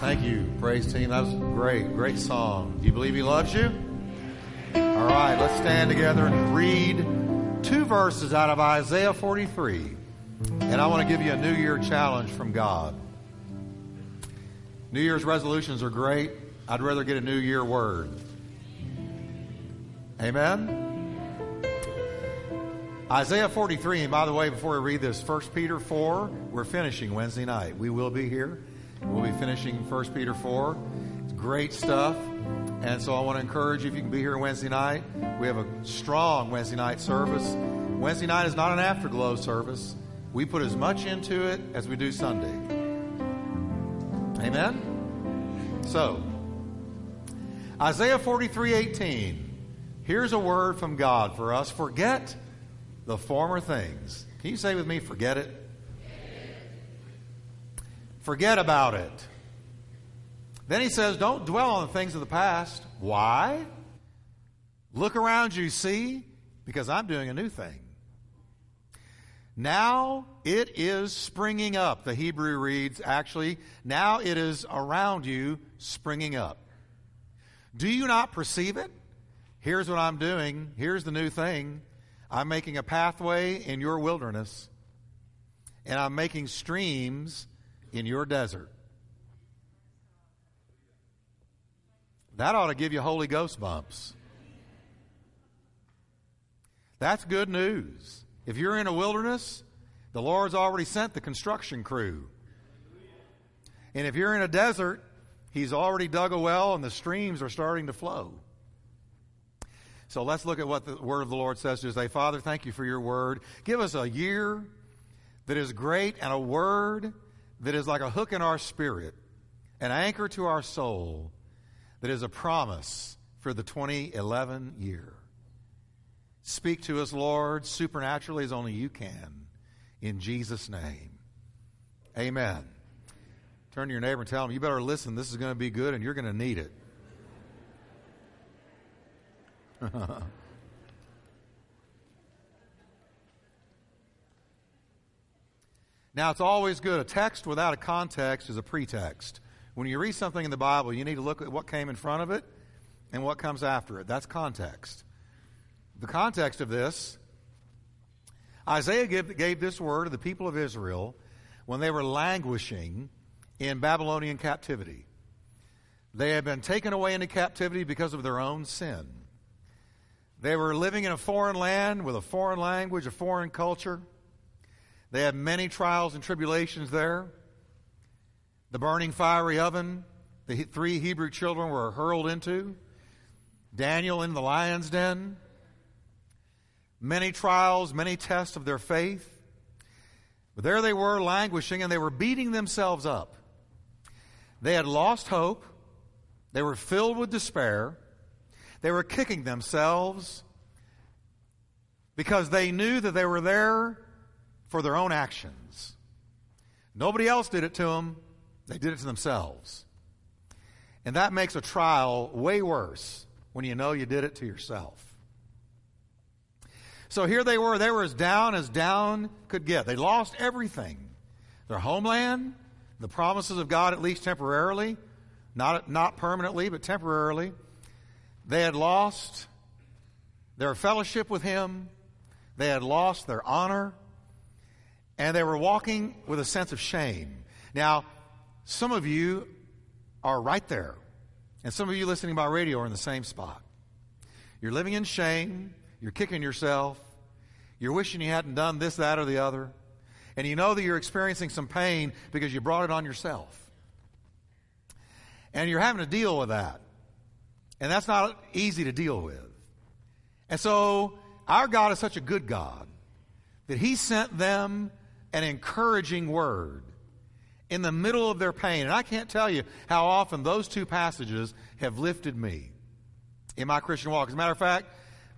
Thank you, praise team. That was great, great song. Do you believe He loves you? All right, let's stand together and read two verses out of Isaiah 43. And I want to give you a New Year challenge from God. New Year's resolutions are great. I'd rather get a New Year word. Amen? Isaiah 43, and by the way, before we read this, 1 Peter 4, we're finishing Wednesday night. We will be here. We'll be finishing 1 Peter 4. It's great stuff. And so I want to encourage you if you can be here Wednesday night. We have a strong Wednesday night service. Wednesday night is not an afterglow service. We put as much into it as we do Sunday. Amen? So, Isaiah 43 18. Here's a word from God for us. Forget the former things. Can you say with me, forget it? Forget about it. Then he says, don't dwell on the things of the past. Why? Look around you, see, because I'm doing a new thing. Now it is springing up. The Hebrew reads, actually, now it is around you springing up. Do you not perceive it? Here's what I'm doing. Here's the new thing. I'm making a pathway in your wilderness, and I'm making streams in your desert. That ought to give you Holy Ghost bumps. That's good news. If you're in a wilderness, the Lord's already sent the construction crew. And if you're in a desert, He's already dug a well and the streams are starting to flow. So let's look at what the word of the Lord says to us. Father, thank you for your word. Give us a year that is great and a word that is like a hook in our spirit, an anchor to our soul, that is a promise for the 2011 year. Speak to us, Lord, supernaturally as only you can. In Jesus' name. Amen. Turn to your neighbor and tell him, you better listen. This is going to be good and you're going to need it. now, it's always good. A text without a context is a pretext. When you read something in the Bible, you need to look at what came in front of it and what comes after it. That's context. The context of this Isaiah gave, gave this word to the people of Israel when they were languishing in Babylonian captivity. They had been taken away into captivity because of their own sin. They were living in a foreign land with a foreign language, a foreign culture. They had many trials and tribulations there. The burning fiery oven, the three Hebrew children were hurled into. Daniel in the lion's den. Many trials, many tests of their faith. But there they were languishing and they were beating themselves up. They had lost hope. They were filled with despair. They were kicking themselves because they knew that they were there for their own actions. Nobody else did it to them, they did it to themselves. And that makes a trial way worse when you know you did it to yourself. So here they were, they were as down as down could get. They lost everything their homeland, the promises of God, at least temporarily, not, not permanently, but temporarily. They had lost their fellowship with Him, they had lost their honor, and they were walking with a sense of shame. Now, some of you are right there, and some of you listening by radio are in the same spot. You're living in shame, you're kicking yourself, you're wishing you hadn't done this, that, or the other, and you know that you're experiencing some pain because you brought it on yourself. And you're having to deal with that. And that's not easy to deal with. And so, our God is such a good God that He sent them an encouraging word in the middle of their pain. And I can't tell you how often those two passages have lifted me in my Christian walk. As a matter of fact,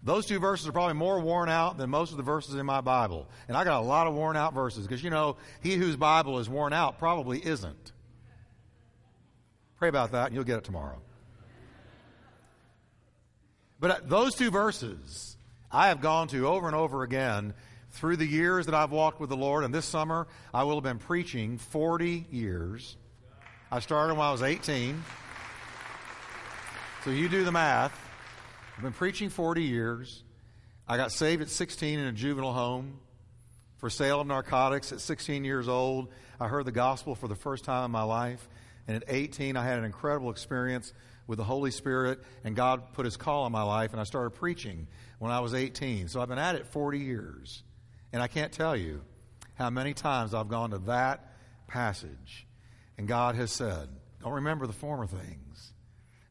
those two verses are probably more worn out than most of the verses in my Bible. And I got a lot of worn out verses because, you know, he whose Bible is worn out probably isn't. Pray about that and you'll get it tomorrow. But uh, those two verses I have gone to over and over again through the years that I've walked with the Lord. And this summer I will have been preaching 40 years. I started when I was 18. So you do the math. I've been preaching 40 years. I got saved at 16 in a juvenile home for sale of narcotics at 16 years old. I heard the gospel for the first time in my life. And at 18, I had an incredible experience with the Holy Spirit, and God put His call on my life, and I started preaching when I was 18. So I've been at it 40 years. And I can't tell you how many times I've gone to that passage, and God has said, Don't remember the former things.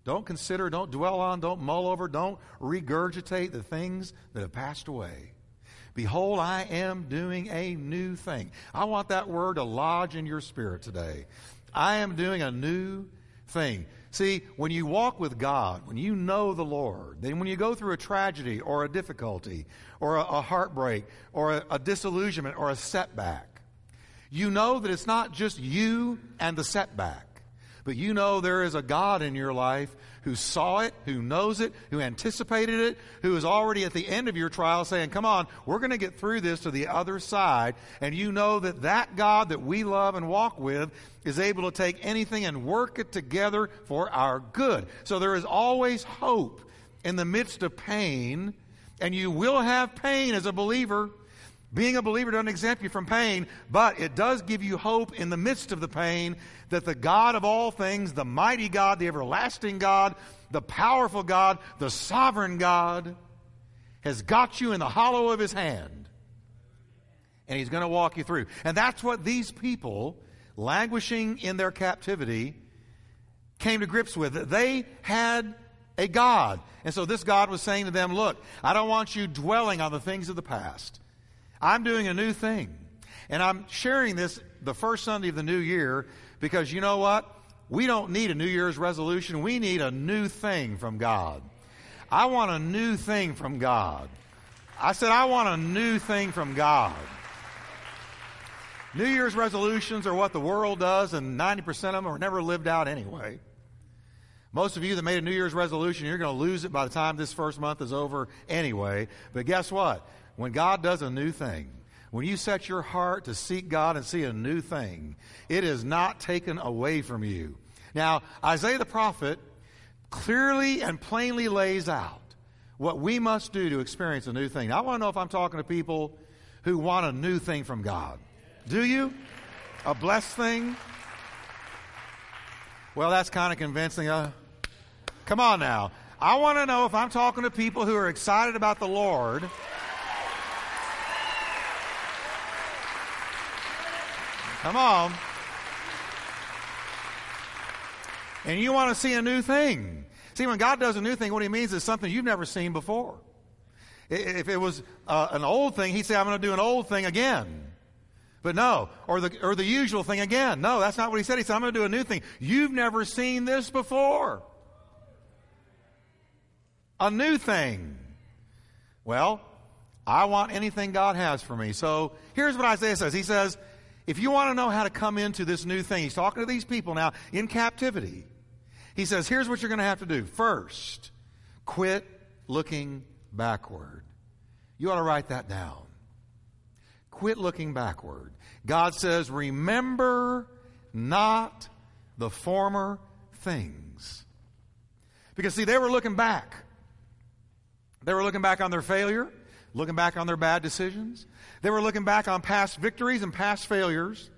Don't consider, don't dwell on, don't mull over, don't regurgitate the things that have passed away. Behold, I am doing a new thing. I want that word to lodge in your spirit today. I am doing a new thing. See, when you walk with God, when you know the Lord, then when you go through a tragedy or a difficulty or a, a heartbreak or a, a disillusionment or a setback, you know that it's not just you and the setback, but you know there is a God in your life who saw it, who knows it, who anticipated it, who is already at the end of your trial saying, Come on, we're going to get through this to the other side. And you know that that God that we love and walk with is able to take anything and work it together for our good. So there is always hope in the midst of pain, and you will have pain as a believer. Being a believer doesn't exempt you from pain, but it does give you hope in the midst of the pain that the God of all things, the mighty God, the everlasting God, the powerful God, the sovereign God, has got you in the hollow of his hand. And he's going to walk you through. And that's what these people, languishing in their captivity, came to grips with. They had a God. And so this God was saying to them, Look, I don't want you dwelling on the things of the past. I'm doing a new thing. And I'm sharing this the first Sunday of the new year because you know what? We don't need a New Year's resolution. We need a new thing from God. I want a new thing from God. I said, I want a new thing from God. New Year's resolutions are what the world does, and 90% of them are never lived out anyway. Most of you that made a New Year's resolution, you're going to lose it by the time this first month is over anyway. But guess what? When God does a new thing, when you set your heart to seek God and see a new thing, it is not taken away from you. Now, Isaiah the prophet clearly and plainly lays out what we must do to experience a new thing. Now, I want to know if I'm talking to people who want a new thing from God. Do you? A blessed thing? Well, that's kind of convincing. Uh, come on now. I want to know if I'm talking to people who are excited about the Lord. Come on. And you want to see a new thing. See, when God does a new thing, what he means is something you've never seen before. If it was uh, an old thing, he'd say, I'm going to do an old thing again. But no, or the, or the usual thing again. No, that's not what he said. He said, I'm going to do a new thing. You've never seen this before. A new thing. Well, I want anything God has for me. So here's what Isaiah says. He says, if you want to know how to come into this new thing, he's talking to these people now in captivity. He says, here's what you're going to have to do. First, quit looking backward. You ought to write that down. Quit looking backward. God says, remember not the former things. Because, see, they were looking back. They were looking back on their failure, looking back on their bad decisions. They were looking back on past victories and past failures.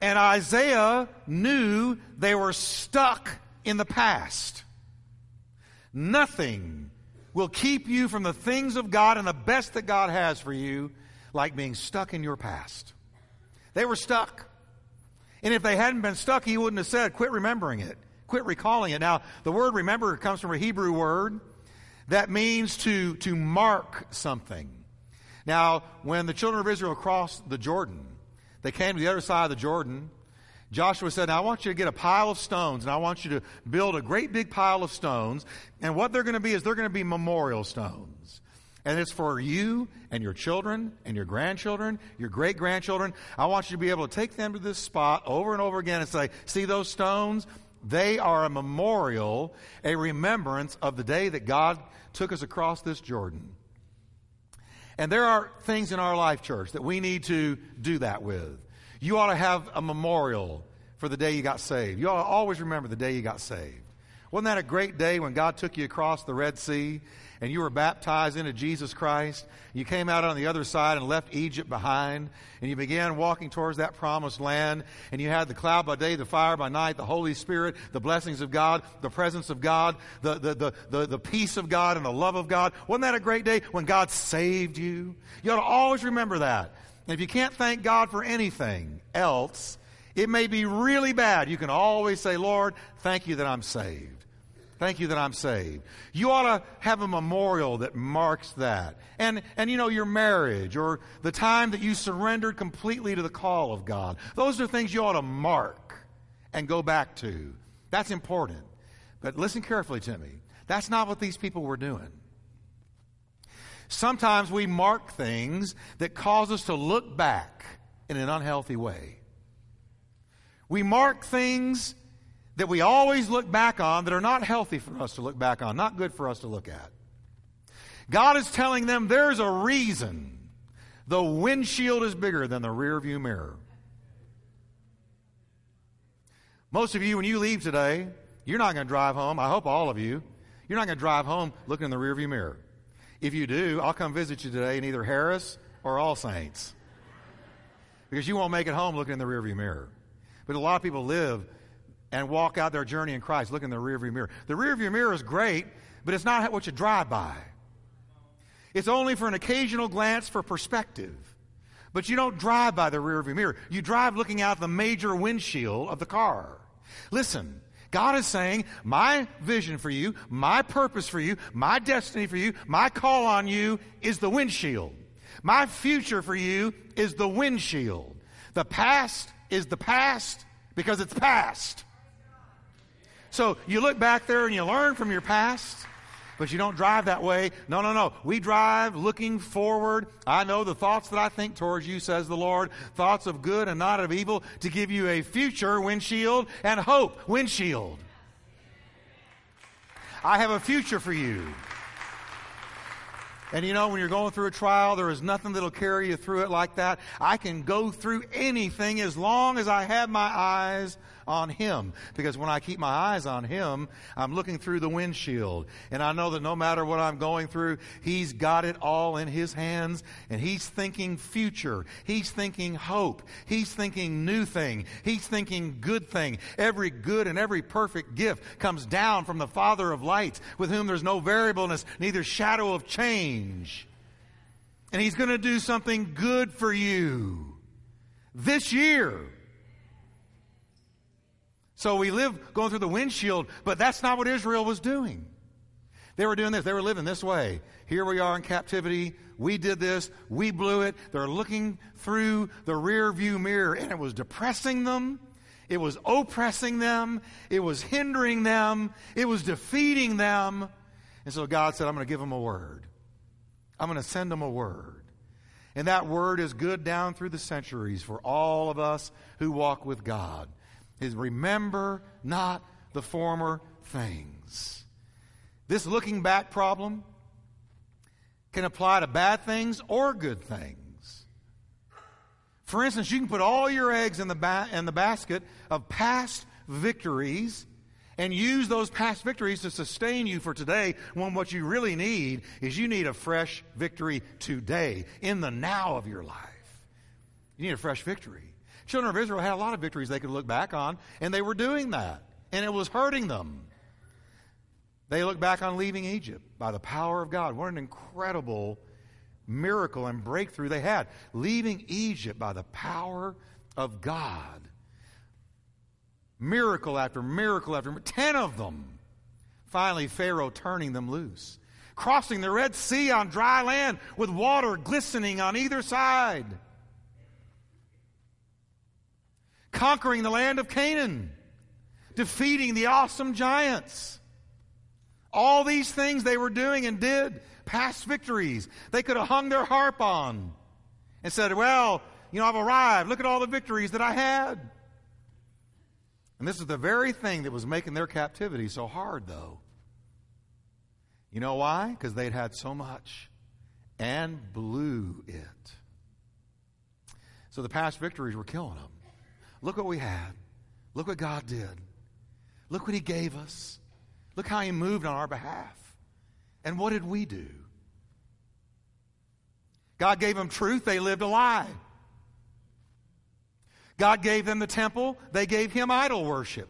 And Isaiah knew they were stuck in the past. Nothing will keep you from the things of God and the best that God has for you like being stuck in your past. They were stuck. And if they hadn't been stuck, he wouldn't have said, quit remembering it, quit recalling it. Now, the word remember comes from a Hebrew word that means to, to mark something. Now, when the children of Israel crossed the Jordan, they came to the other side of the Jordan. Joshua said, Now I want you to get a pile of stones, and I want you to build a great big pile of stones. And what they're going to be is they're going to be memorial stones. And it's for you and your children and your grandchildren, your great grandchildren. I want you to be able to take them to this spot over and over again and say, See those stones? They are a memorial, a remembrance of the day that God took us across this Jordan. And there are things in our life, church, that we need to do that with. You ought to have a memorial for the day you got saved. You ought to always remember the day you got saved. Wasn't that a great day when God took you across the Red Sea and you were baptized into Jesus Christ? You came out on the other side and left Egypt behind and you began walking towards that promised land and you had the cloud by day, the fire by night, the Holy Spirit, the blessings of God, the presence of God, the, the, the, the, the peace of God and the love of God. Wasn't that a great day when God saved you? You ought to always remember that. And if you can't thank God for anything else, it may be really bad. You can always say, Lord, thank you that I'm saved. Thank you that I'm saved. You ought to have a memorial that marks that. And, and you know, your marriage or the time that you surrendered completely to the call of God. Those are things you ought to mark and go back to. That's important. But listen carefully to me. That's not what these people were doing. Sometimes we mark things that cause us to look back in an unhealthy way. We mark things that we always look back on that are not healthy for us to look back on, not good for us to look at. God is telling them there's a reason the windshield is bigger than the rear view mirror. Most of you, when you leave today, you're not going to drive home. I hope all of you. You're not going to drive home looking in the rearview mirror. If you do, I'll come visit you today in either Harris or All Saints. Because you won't make it home looking in the rearview mirror. But a lot of people live and walk out their journey in Christ, look in the rearview mirror. The rearview mirror is great, but it's not what you drive by. It's only for an occasional glance for perspective. But you don't drive by the rearview mirror. You drive looking out the major windshield of the car. Listen, God is saying, my vision for you, my purpose for you, my destiny for you, my call on you is the windshield. My future for you is the windshield. The past is the past because it's past. So you look back there and you learn from your past, but you don't drive that way. No, no, no. We drive looking forward. I know the thoughts that I think towards you, says the Lord, thoughts of good and not of evil, to give you a future windshield and hope windshield. I have a future for you. And you know, when you're going through a trial, there is nothing that'll carry you through it like that. I can go through anything as long as I have my eyes on Him. Because when I keep my eyes on Him, I'm looking through the windshield. And I know that no matter what I'm going through, He's got it all in His hands. And He's thinking future. He's thinking hope. He's thinking new thing. He's thinking good thing. Every good and every perfect gift comes down from the Father of lights, with whom there's no variableness, neither shadow of change. And He's going to do something good for you this year. So we live going through the windshield, but that's not what Israel was doing. They were doing this. They were living this way. Here we are in captivity. We did this. We blew it. They're looking through the rear view mirror, and it was depressing them. It was oppressing them. It was hindering them. It was defeating them. And so God said, I'm going to give them a word. I'm going to send them a word. And that word is good down through the centuries for all of us who walk with God is remember not the former things. This looking back problem can apply to bad things or good things. For instance, you can put all your eggs in the, ba- in the basket of past victories and use those past victories to sustain you for today when what you really need is you need a fresh victory today in the now of your life. You need a fresh victory children of Israel had a lot of victories they could look back on, and they were doing that, and it was hurting them. They look back on leaving Egypt by the power of God. What an incredible miracle and breakthrough they had. Leaving Egypt by the power of God. Miracle after miracle after ten of them. Finally, Pharaoh turning them loose. Crossing the Red Sea on dry land with water glistening on either side conquering the land of Canaan, defeating the awesome giants. All these things they were doing and did, past victories, they could have hung their harp on and said, Well, you know, I've arrived. Look at all the victories that I had. And this is the very thing that was making their captivity so hard, though. You know why? Because they'd had so much and blew it. So the past victories were killing them. Look what we had. Look what God did. Look what He gave us. Look how He moved on our behalf. And what did we do? God gave them truth, they lived a lie. God gave them the temple, they gave Him idol worship.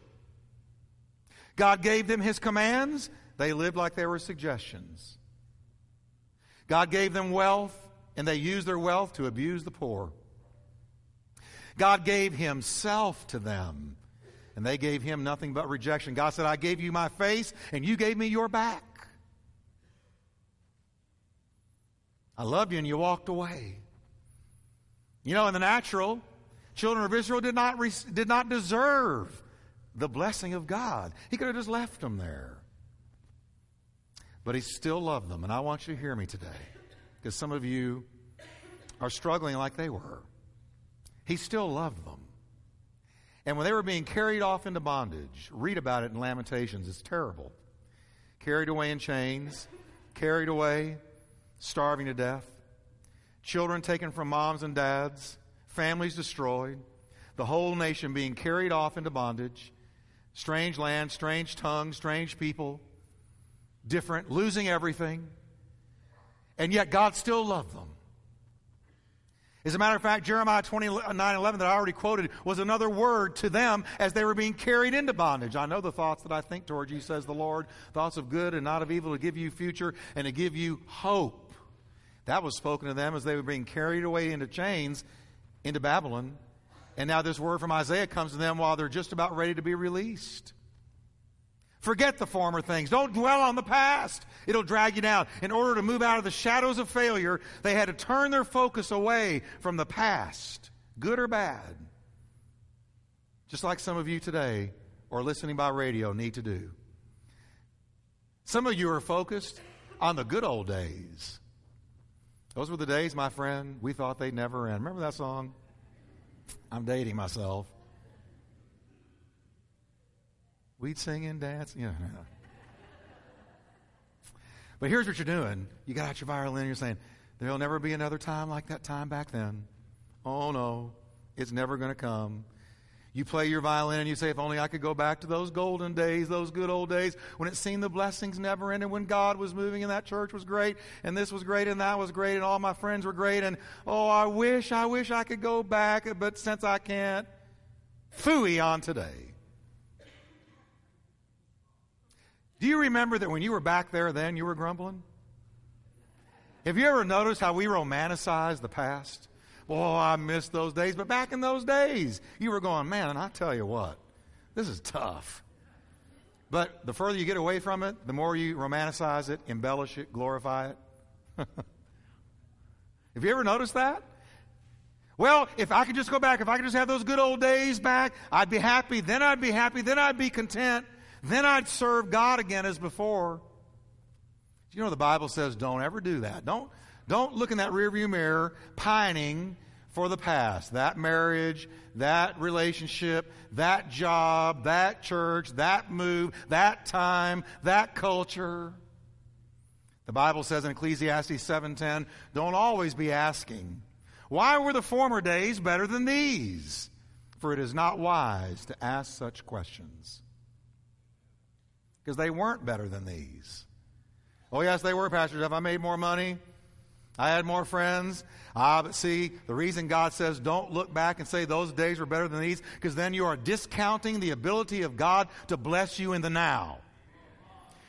God gave them His commands, they lived like they were suggestions. God gave them wealth, and they used their wealth to abuse the poor. God gave Himself to them, and they gave Him nothing but rejection. God said, I gave you my face, and you gave me your back. I loved you, and you walked away. You know, in the natural, children of Israel did not, re- did not deserve the blessing of God. He could have just left them there. But He still loved them. And I want you to hear me today because some of you are struggling like they were. He still loved them. And when they were being carried off into bondage, read about it in Lamentations. It's terrible. Carried away in chains, carried away, starving to death, children taken from moms and dads, families destroyed, the whole nation being carried off into bondage, strange land, strange tongue, strange people, different, losing everything. And yet God still loved them. As a matter of fact, Jeremiah 29 11 that I already quoted was another word to them as they were being carried into bondage. I know the thoughts that I think towards you, says the Lord, thoughts of good and not of evil to give you future and to give you hope. That was spoken to them as they were being carried away into chains into Babylon. And now this word from Isaiah comes to them while they're just about ready to be released. Forget the former things. Don't dwell on the past. It'll drag you down. In order to move out of the shadows of failure, they had to turn their focus away from the past, good or bad. Just like some of you today or listening by radio need to do. Some of you are focused on the good old days. Those were the days, my friend, we thought they'd never end. Remember that song? I'm dating myself. We'd sing and dance. Yeah. But here's what you're doing. You got out your violin, and you're saying, There'll never be another time like that time back then. Oh no, it's never going to come. You play your violin and you say, If only I could go back to those golden days, those good old days when it seemed the blessings never ended, when God was moving and that church was great, and this was great, and that was great, and all my friends were great, and oh, I wish, I wish I could go back, but since I can't, fooey on today. Do you remember that when you were back there then, you were grumbling? Have you ever noticed how we romanticize the past? Oh, I miss those days. But back in those days, you were going, man, I tell you what, this is tough. But the further you get away from it, the more you romanticize it, embellish it, glorify it. Have you ever noticed that? Well, if I could just go back, if I could just have those good old days back, I'd be happy. Then I'd be happy. Then I'd be content. Then I'd serve God again as before. You know, the Bible says don't ever do that. Don't, don't look in that rearview mirror pining for the past. That marriage, that relationship, that job, that church, that move, that time, that culture. The Bible says in Ecclesiastes 7:10, don't always be asking, why were the former days better than these? For it is not wise to ask such questions because they weren't better than these. Oh, yes, they were, Pastor Jeff. I made more money. I had more friends. Ah, but see, the reason God says don't look back and say those days were better than these, because then you are discounting the ability of God to bless you in the now.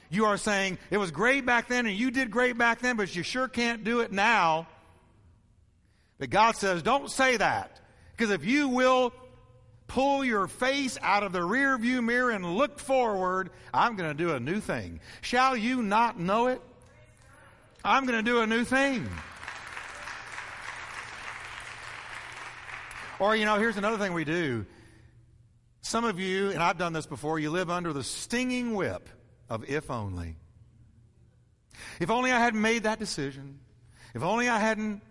You are saying it was great back then and you did great back then, but you sure can't do it now. But God says don't say that. Because if you will pull your face out of the rear view mirror and look forward, I'm going to do a new thing. Shall you not know it? I'm going to do a new thing. Or, you know, here's another thing we do. Some of you, and I've done this before, you live under the stinging whip of if only. If only I hadn't made that decision. If only I hadn't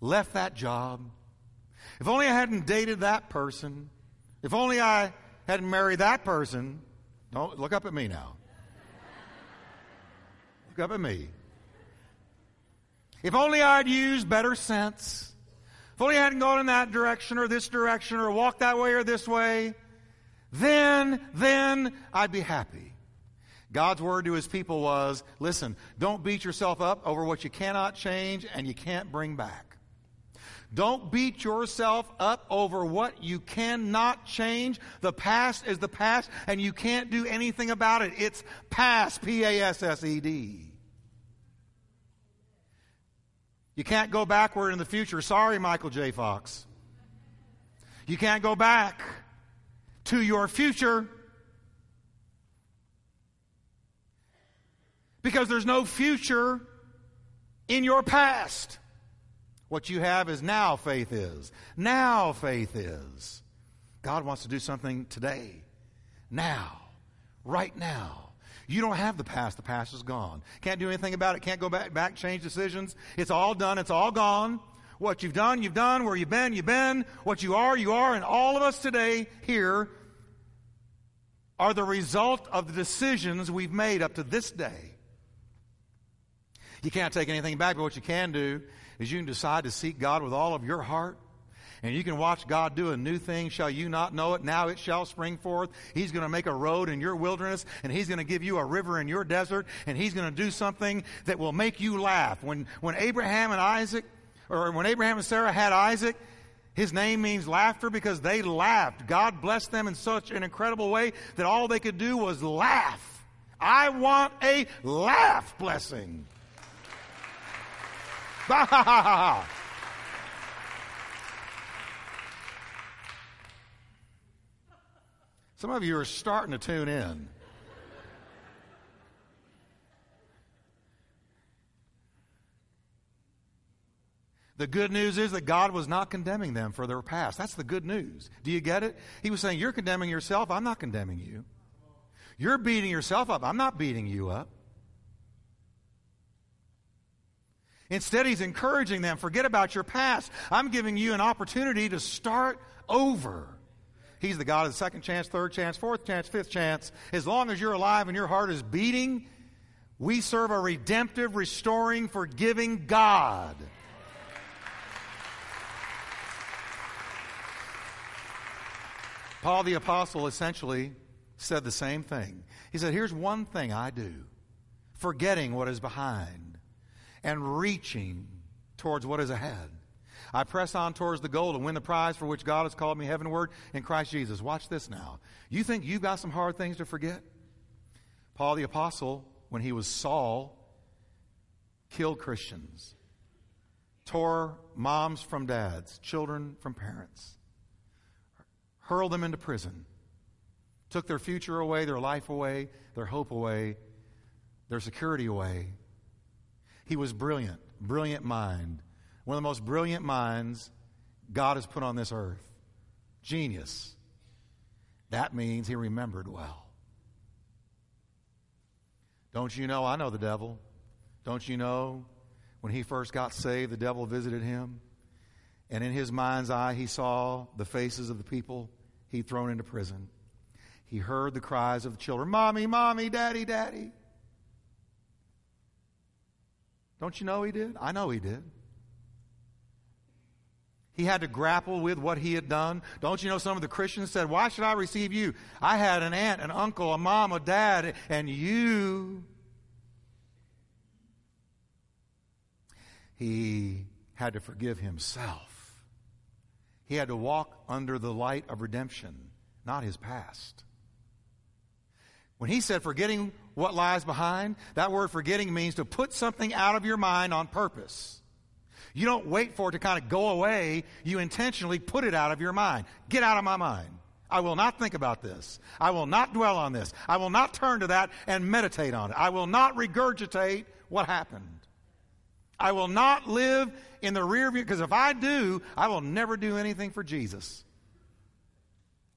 left that job. If only I hadn't dated that person. If only I hadn't married that person. Don't look up at me now. Look up at me. If only I'd used better sense. If only I hadn't gone in that direction or this direction or walked that way or this way. then, then I'd be happy. God's word to his people was listen, don't beat yourself up over what you cannot change and you can't bring back. Don't beat yourself up over what you cannot change. The past is the past and you can't do anything about it. It's past, P A S S E D. You can't go backward in the future. Sorry, Michael J. Fox. You can't go back to your future because there's no future in your past. What you have is now faith is. Now faith is. God wants to do something today. Now. Right now. You don't have the past. The past is gone. Can't do anything about it. Can't go back, back, change decisions. It's all done. It's all gone. What you've done, you've done. Where you've been, you've been. What you are, you are. And all of us today here are the result of the decisions we've made up to this day. You can't take anything back, but what you can do is you can decide to seek God with all of your heart. And you can watch God do a new thing. Shall you not know it? Now it shall spring forth. He's going to make a road in your wilderness, and He's going to give you a river in your desert, and He's going to do something that will make you laugh. When, when Abraham and Isaac, or when Abraham and Sarah had Isaac, his name means laughter because they laughed. God blessed them in such an incredible way that all they could do was laugh. I want a laugh blessing. Some of you are starting to tune in. The good news is that God was not condemning them for their past. That's the good news. Do you get it? He was saying, You're condemning yourself. I'm not condemning you. You're beating yourself up. I'm not beating you up. Instead, he's encouraging them, forget about your past. I'm giving you an opportunity to start over. He's the God of the second chance, third chance, fourth chance, fifth chance. As long as you're alive and your heart is beating, we serve a redemptive, restoring, forgiving God. Paul the Apostle essentially said the same thing. He said, Here's one thing I do forgetting what is behind and reaching towards what is ahead. I press on towards the goal to win the prize for which God has called me heavenward in Christ Jesus. Watch this now. You think you've got some hard things to forget? Paul the Apostle, when he was Saul, killed Christians, tore moms from dads, children from parents, hurled them into prison, took their future away, their life away, their hope away, their security away he was brilliant, brilliant mind. One of the most brilliant minds God has put on this earth. Genius. That means he remembered well. Don't you know? I know the devil. Don't you know? When he first got saved, the devil visited him. And in his mind's eye, he saw the faces of the people he'd thrown into prison. He heard the cries of the children Mommy, Mommy, Daddy, Daddy. Don't you know he did? I know he did. He had to grapple with what he had done. Don't you know some of the Christians said, Why should I receive you? I had an aunt, an uncle, a mom, a dad, and you. He had to forgive himself. He had to walk under the light of redemption, not his past. When he said forgetting what lies behind, that word forgetting means to put something out of your mind on purpose. You don't wait for it to kind of go away. You intentionally put it out of your mind. Get out of my mind. I will not think about this. I will not dwell on this. I will not turn to that and meditate on it. I will not regurgitate what happened. I will not live in the rear view, because if I do, I will never do anything for Jesus.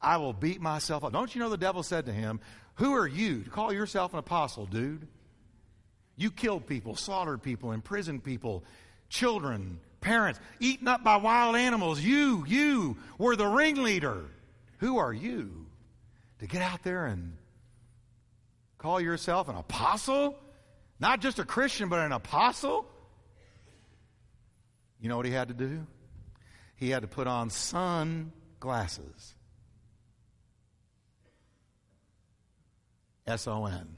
I will beat myself up. Don't you know the devil said to him, who are you to call yourself an apostle, dude? You killed people, slaughtered people, imprisoned people, children, parents, eaten up by wild animals. You, you were the ringleader. Who are you to get out there and call yourself an apostle? Not just a Christian, but an apostle? You know what he had to do? He had to put on sunglasses S O N.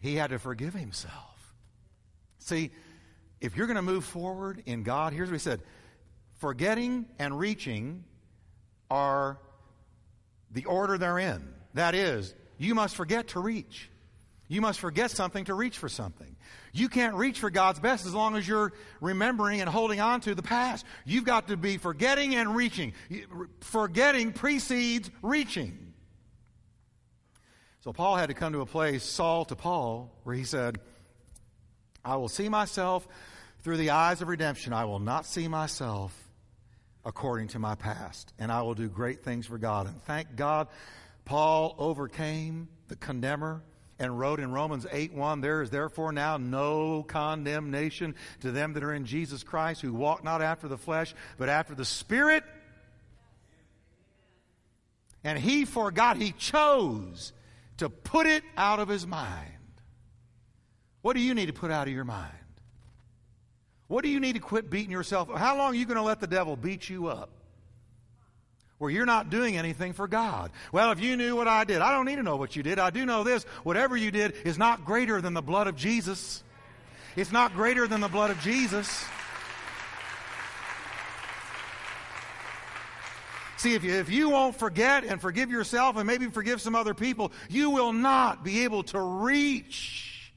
He had to forgive himself. See, if you're going to move forward in God, here's what he said forgetting and reaching are the order they're in. That is, you must forget to reach. You must forget something to reach for something. You can't reach for God's best as long as you're remembering and holding on to the past. You've got to be forgetting and reaching. Forgetting precedes reaching. So Paul had to come to a place, Saul to Paul, where he said, I will see myself through the eyes of redemption. I will not see myself according to my past. And I will do great things for God. And thank God, Paul overcame the condemner and wrote in Romans 8 1, There is therefore now no condemnation to them that are in Jesus Christ, who walk not after the flesh, but after the Spirit. And he forgot, he chose to put it out of his mind. What do you need to put out of your mind? What do you need to quit beating yourself? How long are you going to let the devil beat you up? Where you're not doing anything for God. Well, if you knew what I did, I don't need to know what you did. I do know this. Whatever you did is not greater than the blood of Jesus. It's not greater than the blood of Jesus. See, if you, if you won't forget and forgive yourself and maybe forgive some other people, you will not be able to reach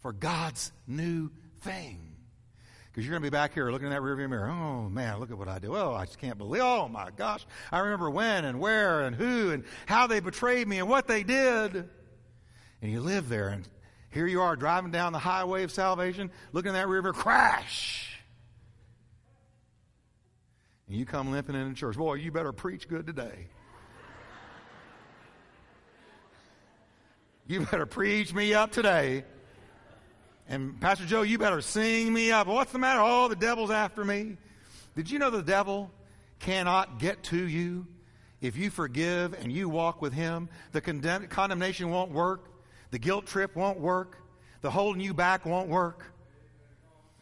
for God's new thing. Because you're going to be back here looking in that rearview mirror. Oh, man, look at what I did. Oh, I just can't believe. Oh, my gosh. I remember when and where and who and how they betrayed me and what they did. And you live there, and here you are driving down the highway of salvation, looking in that river, crash. And you come limping into church. Boy, you better preach good today. You better preach me up today. And Pastor Joe, you better sing me up. What's the matter? Oh, the devil's after me. Did you know the devil cannot get to you if you forgive and you walk with him? The condemn- condemnation won't work. The guilt trip won't work. The holding you back won't work.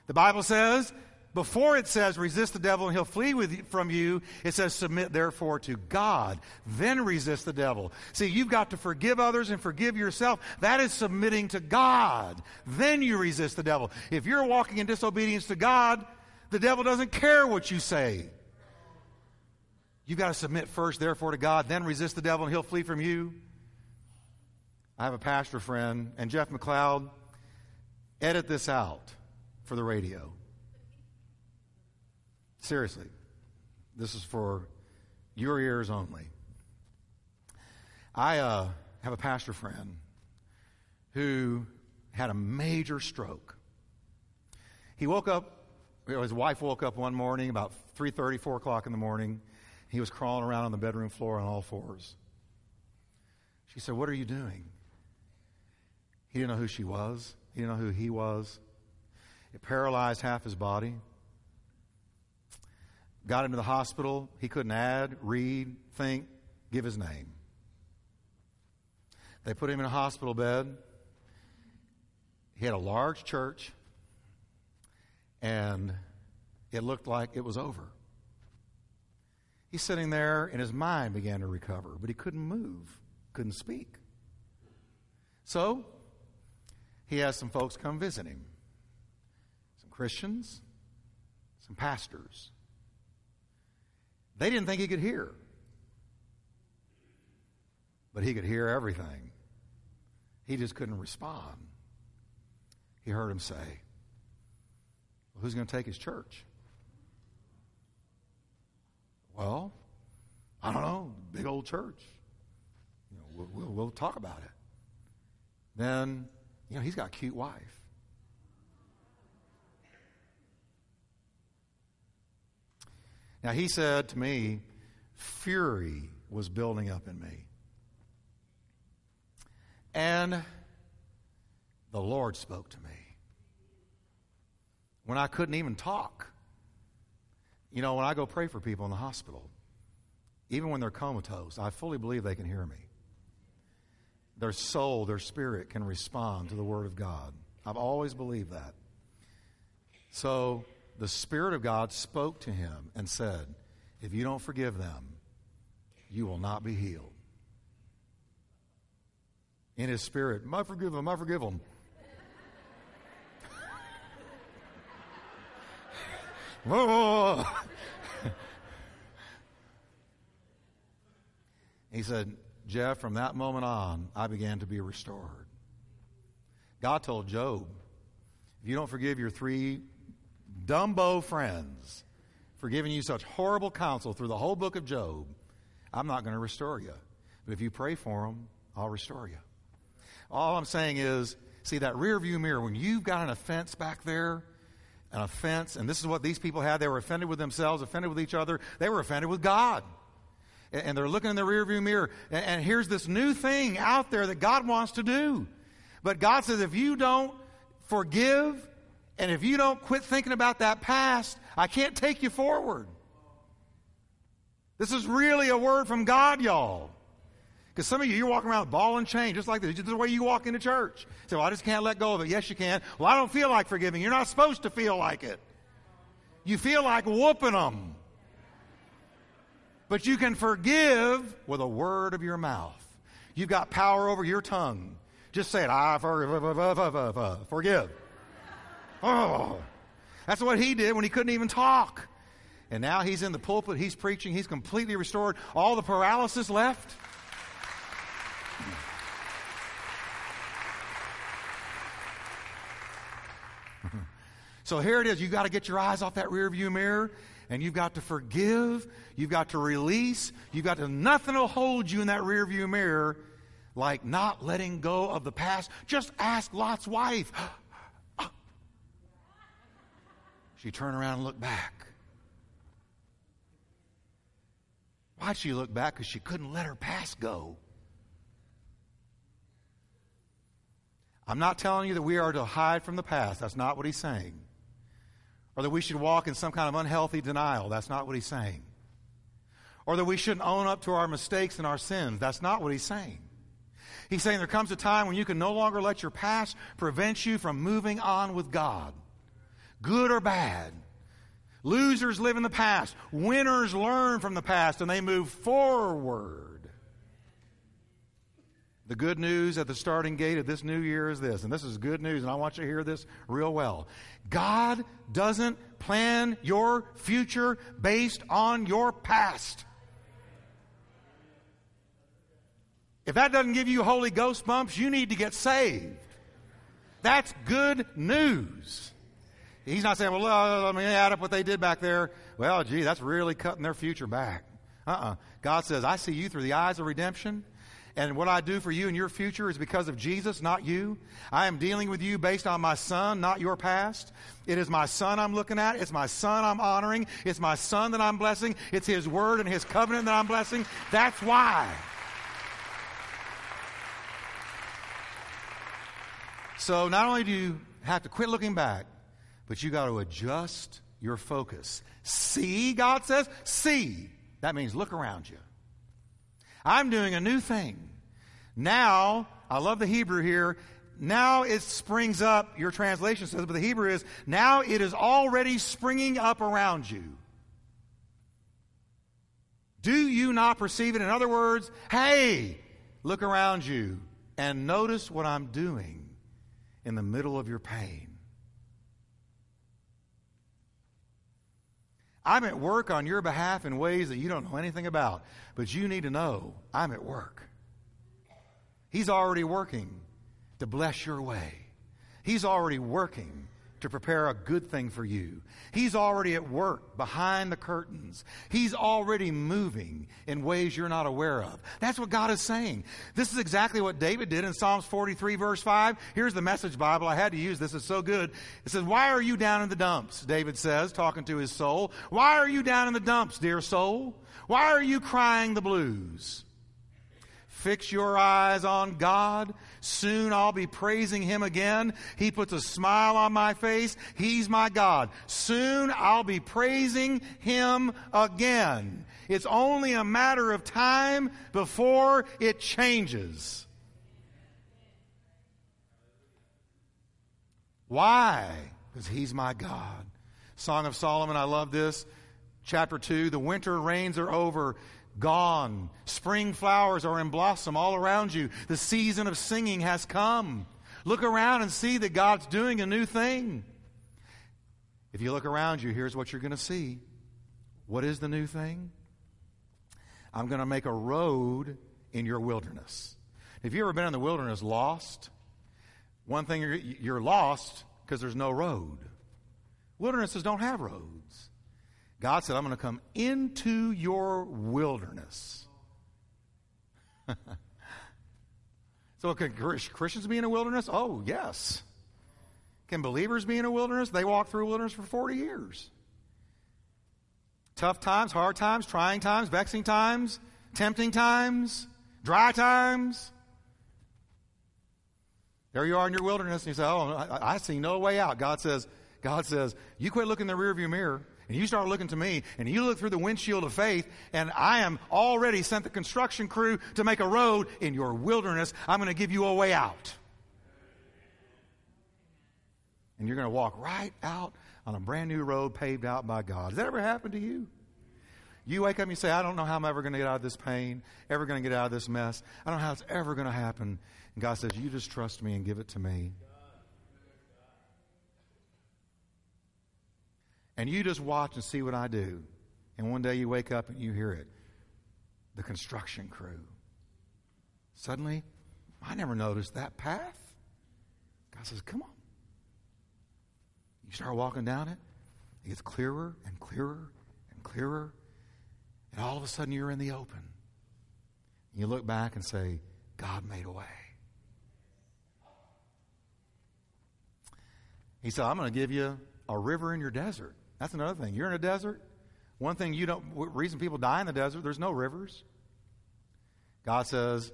The Bible says before it says resist the devil and he'll flee with, from you, it says submit therefore to God. Then resist the devil. See, you've got to forgive others and forgive yourself. That is submitting to God. Then you resist the devil. If you're walking in disobedience to God, the devil doesn't care what you say. You've got to submit first, therefore, to God, then resist the devil and he'll flee from you. I have a pastor friend, and Jeff McLeod, edit this out for the radio. Seriously, this is for your ears only. I uh, have a pastor friend who had a major stroke. He woke up, his wife woke up one morning about 3.30, 4 o'clock in the morning. He was crawling around on the bedroom floor on all fours. She said, What are you doing? He didn't know who she was. He didn't know who he was. It paralyzed half his body. Got into the hospital. He couldn't add, read, think, give his name. They put him in a hospital bed. He had a large church, and it looked like it was over. He's sitting there, and his mind began to recover, but he couldn't move, couldn't speak. So, he has some folks come visit him some Christians, some pastors. They didn't think he could hear. But he could hear everything. He just couldn't respond. He heard him say, well, Who's going to take his church? Well, I don't know, big old church. You know, we'll, we'll, we'll talk about it. Then, you know, he's got a cute wife. Now, he said to me, fury was building up in me. And the Lord spoke to me when I couldn't even talk. You know, when I go pray for people in the hospital, even when they're comatose, I fully believe they can hear me. Their soul, their spirit can respond to the Word of God. I've always believed that. So the Spirit of God spoke to him and said, If you don't forgive them, you will not be healed. in his spirit. I forgive him, I forgive him. he said, Jeff, from that moment on, I began to be restored. God told Job, if you don't forgive your three Dumbo friends for giving you such horrible counsel through the whole book of Job, I'm not going to restore you. But if you pray for them, I'll restore you. All I'm saying is, see that rear view mirror, when you've got an offense back there, an offense, and this is what these people had. They were offended with themselves, offended with each other. They were offended with God. And they're looking in the rearview mirror. And here's this new thing out there that God wants to do. But God says, if you don't forgive, and if you don't quit thinking about that past, I can't take you forward. This is really a word from God, y'all. Because some of you, you're walking around with ball and chain, just like this. Just the way you walk into church. So well, I just can't let go of it. Yes, you can. Well, I don't feel like forgiving. You're not supposed to feel like it. You feel like whooping them. But you can forgive with a word of your mouth. You've got power over your tongue. Just say it. I forgive. forgive. Oh. That's what he did when he couldn't even talk. And now he's in the pulpit, he's preaching, he's completely restored. All the paralysis left. So here it is. You've got to get your eyes off that rearview mirror and you've got to forgive. You've got to release. You've got to, nothing will hold you in that rearview mirror like not letting go of the past. Just ask Lot's wife. She turned around and looked back. Why'd she look back? Because she couldn't let her past go. I'm not telling you that we are to hide from the past. That's not what he's saying or that we should walk in some kind of unhealthy denial. That's not what he's saying. Or that we shouldn't own up to our mistakes and our sins. That's not what he's saying. He's saying there comes a time when you can no longer let your past prevent you from moving on with God, good or bad. Losers live in the past. Winners learn from the past and they move forward. The good news at the starting gate of this new year is this, and this is good news, and I want you to hear this real well. God doesn't plan your future based on your past. If that doesn't give you Holy Ghost bumps, you need to get saved. That's good news. He's not saying, well, uh, let me add up what they did back there. Well, gee, that's really cutting their future back. Uh uh-uh. uh God says, I see you through the eyes of redemption. And what I do for you and your future is because of Jesus, not you. I am dealing with you based on my son, not your past. It is my son I'm looking at. It's my son I'm honoring. It's my son that I'm blessing. It's his word and his covenant that I'm blessing. That's why. So not only do you have to quit looking back, but you got to adjust your focus. See, God says, see. That means look around you. I'm doing a new thing. Now, I love the Hebrew here. Now it springs up, your translation says, but the Hebrew is, now it is already springing up around you. Do you not perceive it? In other words, hey, look around you and notice what I'm doing in the middle of your pain. I'm at work on your behalf in ways that you don't know anything about, but you need to know I'm at work. He's already working to bless your way. He's already working to prepare a good thing for you. He's already at work behind the curtains. He's already moving in ways you're not aware of. That's what God is saying. This is exactly what David did in Psalms 43 verse 5. Here's the message Bible. I had to use this. It's so good. It says, why are you down in the dumps? David says, talking to his soul. Why are you down in the dumps, dear soul? Why are you crying the blues? Fix your eyes on God. Soon I'll be praising Him again. He puts a smile on my face. He's my God. Soon I'll be praising Him again. It's only a matter of time before it changes. Why? Because He's my God. Song of Solomon, I love this. Chapter 2 The winter rains are over gone. Spring flowers are in blossom all around you. The season of singing has come. Look around and see that God's doing a new thing. If you look around you, here's what you're going to see. What is the new thing? I'm going to make a road in your wilderness. Have you ever been in the wilderness lost? One thing, you're, lost because there's no road. Wildernesses don't have roads. God said, I'm going to come into your wilderness. so, can Christians be in a wilderness? Oh, yes. Can believers be in a wilderness? They walk through a wilderness for 40 years. Tough times, hard times, trying times, vexing times, tempting times, dry times. There you are in your wilderness, and you say, Oh, I, I see no way out. God says, God says, You quit looking in the rearview mirror and you start looking to me and you look through the windshield of faith and I am already sent the construction crew to make a road in your wilderness. I'm going to give you a way out. And you're going to walk right out on a brand new road paved out by God. Has that ever happened to you? You wake up and you say, I don't know how I'm ever going to get out of this pain, ever going to get out of this mess. I don't know how it's ever going to happen. And God says, You just trust me and give it to me. And you just watch and see what I do. And one day you wake up and you hear it the construction crew. Suddenly, I never noticed that path. God says, Come on. You start walking down it, it gets clearer and clearer and clearer. And all of a sudden, you're in the open. You look back and say, God made a way. He said, I'm going to give you a river in your desert. That's another thing. You're in a desert. One thing you don't, reason people die in the desert, there's no rivers. God says,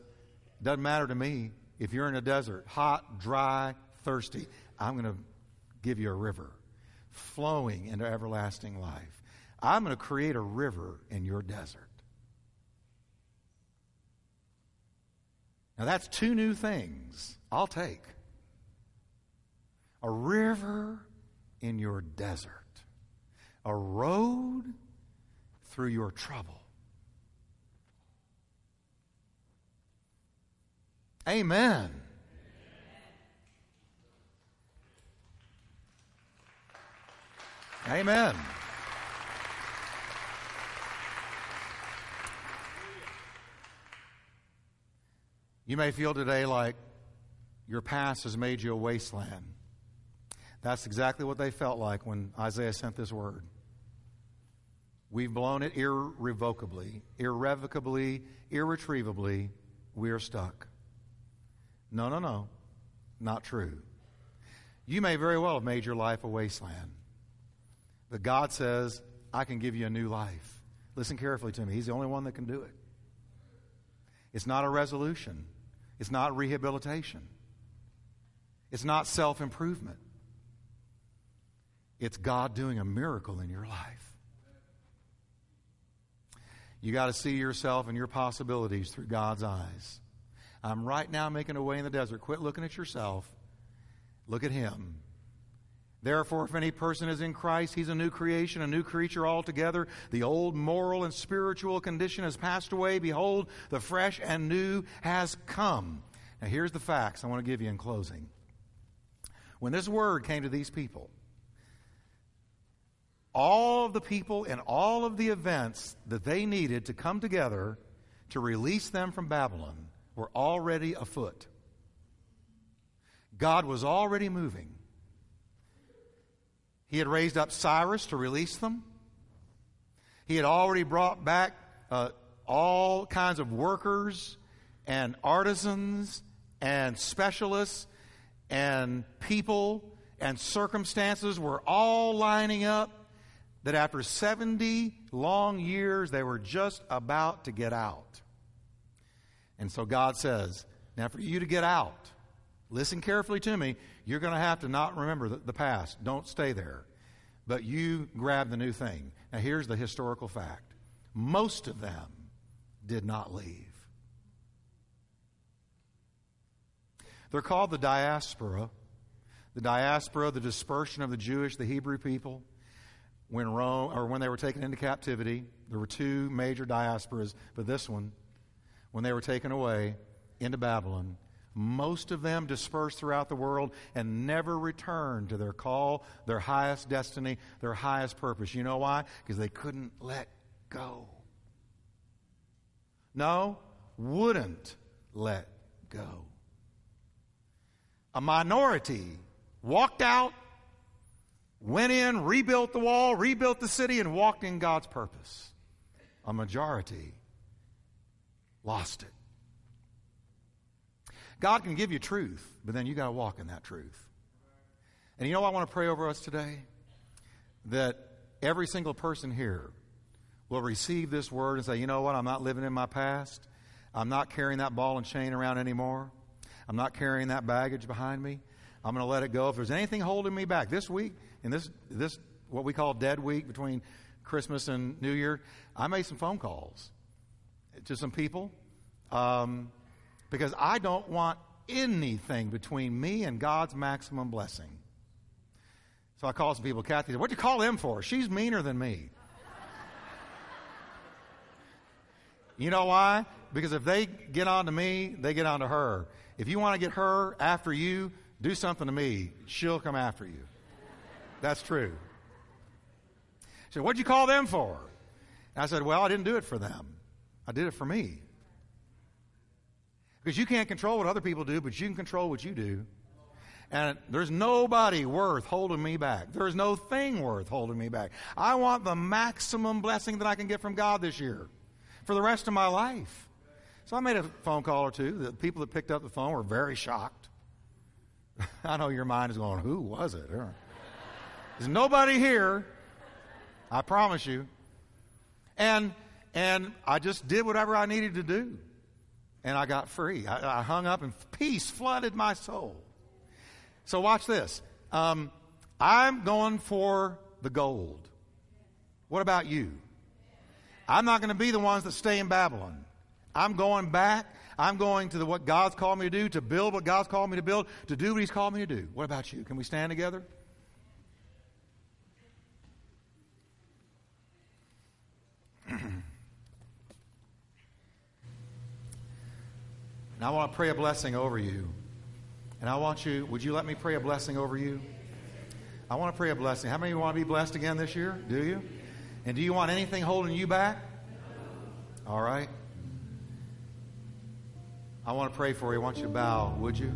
doesn't matter to me if you're in a desert, hot, dry, thirsty. I'm going to give you a river flowing into everlasting life. I'm going to create a river in your desert. Now, that's two new things I'll take a river in your desert, a road through your trouble. Amen. Amen. You may feel today like your past has made you a wasteland. That's exactly what they felt like when Isaiah sent this word. We've blown it irrevocably, irrevocably, irretrievably. We are stuck. No, no, no. Not true. You may very well have made your life a wasteland. But God says, I can give you a new life. Listen carefully to me. He's the only one that can do it. It's not a resolution, it's not rehabilitation, it's not self improvement. It's God doing a miracle in your life. You got to see yourself and your possibilities through God's eyes. I'm right now making a way in the desert. Quit looking at yourself. Look at Him. Therefore, if any person is in Christ, he's a new creation, a new creature altogether. The old moral and spiritual condition has passed away. Behold, the fresh and new has come. Now, here's the facts I want to give you in closing. When this word came to these people, all of the people and all of the events that they needed to come together to release them from Babylon were already afoot. God was already moving. He had raised up Cyrus to release them. He had already brought back uh, all kinds of workers and artisans and specialists and people and circumstances were all lining up that after 70 long years they were just about to get out. And so God says, Now, for you to get out, listen carefully to me. You're going to have to not remember the, the past. Don't stay there. But you grab the new thing. Now, here's the historical fact most of them did not leave. They're called the diaspora. The diaspora, the dispersion of the Jewish, the Hebrew people. When Rome or when they were taken into captivity. There were two major diasporas, but this one, when they were taken away into Babylon, most of them dispersed throughout the world and never returned to their call, their highest destiny, their highest purpose. You know why? Because they couldn't let go. No, wouldn't let go. A minority walked out, went in, rebuilt the wall, rebuilt the city, and walked in God's purpose. A majority lost it. God can give you truth, but then you got to walk in that truth. And you know I want to pray over us today? That every single person here will receive this word and say, you know what? I'm not living in my past. I'm not carrying that ball and chain around anymore. I'm not carrying that baggage behind me. I'm going to let it go. If there's anything holding me back this week, in this, this what we call dead week between Christmas and New Year, I made some phone calls to some people um, because I don't want anything between me and God's maximum blessing. So I called some people. Kathy said, What'd you call them for? She's meaner than me. you know why? Because if they get on to me, they get on to her. If you want to get her after you, do something to me. She'll come after you. That's true. She said, What'd you call them for? And I said, Well, I didn't do it for them. I did it for me. Because you can't control what other people do, but you can control what you do. And there's nobody worth holding me back. There's no thing worth holding me back. I want the maximum blessing that I can get from God this year for the rest of my life. So I made a phone call or two. The people that picked up the phone were very shocked. I know your mind is going, who was it? There's nobody here. I promise you. And and I just did whatever I needed to do and I got free. I, I, hung up and peace flooded my soul. So watch this. Um, I'm going for the gold. What about you? I'm not going to be the ones that stay in Babylon. I'm going back. I'm going to the, what God's called me to do, to build what God's called me to build, to do what He's called me to do. What about you? Can we stand together? And I want to pray a blessing over you. And I want you, would you let me pray a blessing over you? I want to pray a blessing. How many of you want to be blessed again this year? Do you? And do you want anything holding you back? All right. I want to pray for you. I want you to bow, would you?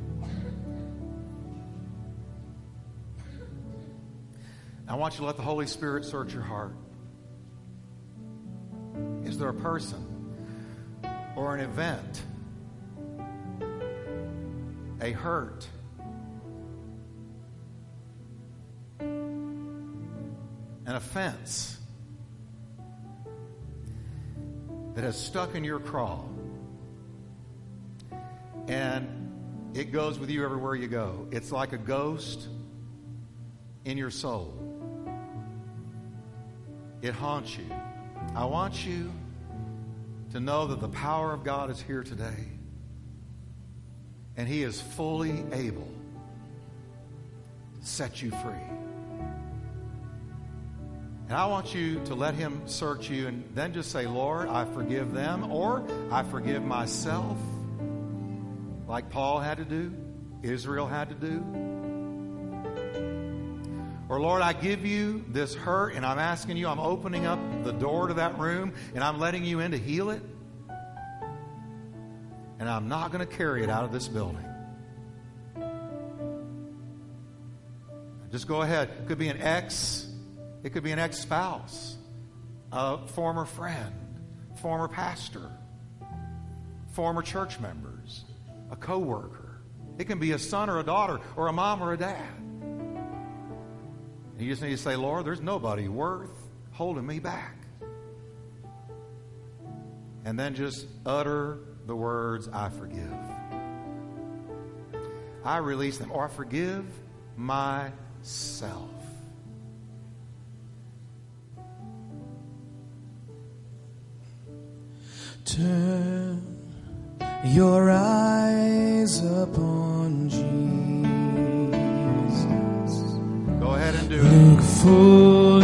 I want you to let the Holy Spirit search your heart. Is there a person or an event? a hurt. An offense that has stuck in your craw. And it goes with you everywhere you go. It's like a ghost in your soul. It haunts you. I want you to know that the power of God is here today and He is fully able to set you free. And I want you to let Him search you and then just say, Lord, I forgive them, or I forgive myself, like Paul had to do, Israel had to do. Or, Lord, I give you this hurt and I'm asking you, I'm opening up the door to that room and I'm letting you in to heal it and I'm not going to carry it out of this building. Just go ahead. It could be an ex, it could be an ex spouse, a former friend, former pastor, former church members, a co worker. It can be a son or a daughter, or a mom or a dad. And you just need to say, Lord, there's nobody worth holding me back. And then just utter the words, I forgive. I release them, or I forgive myself. Turn your eyes upon Jesus. Go ahead and do it. Look full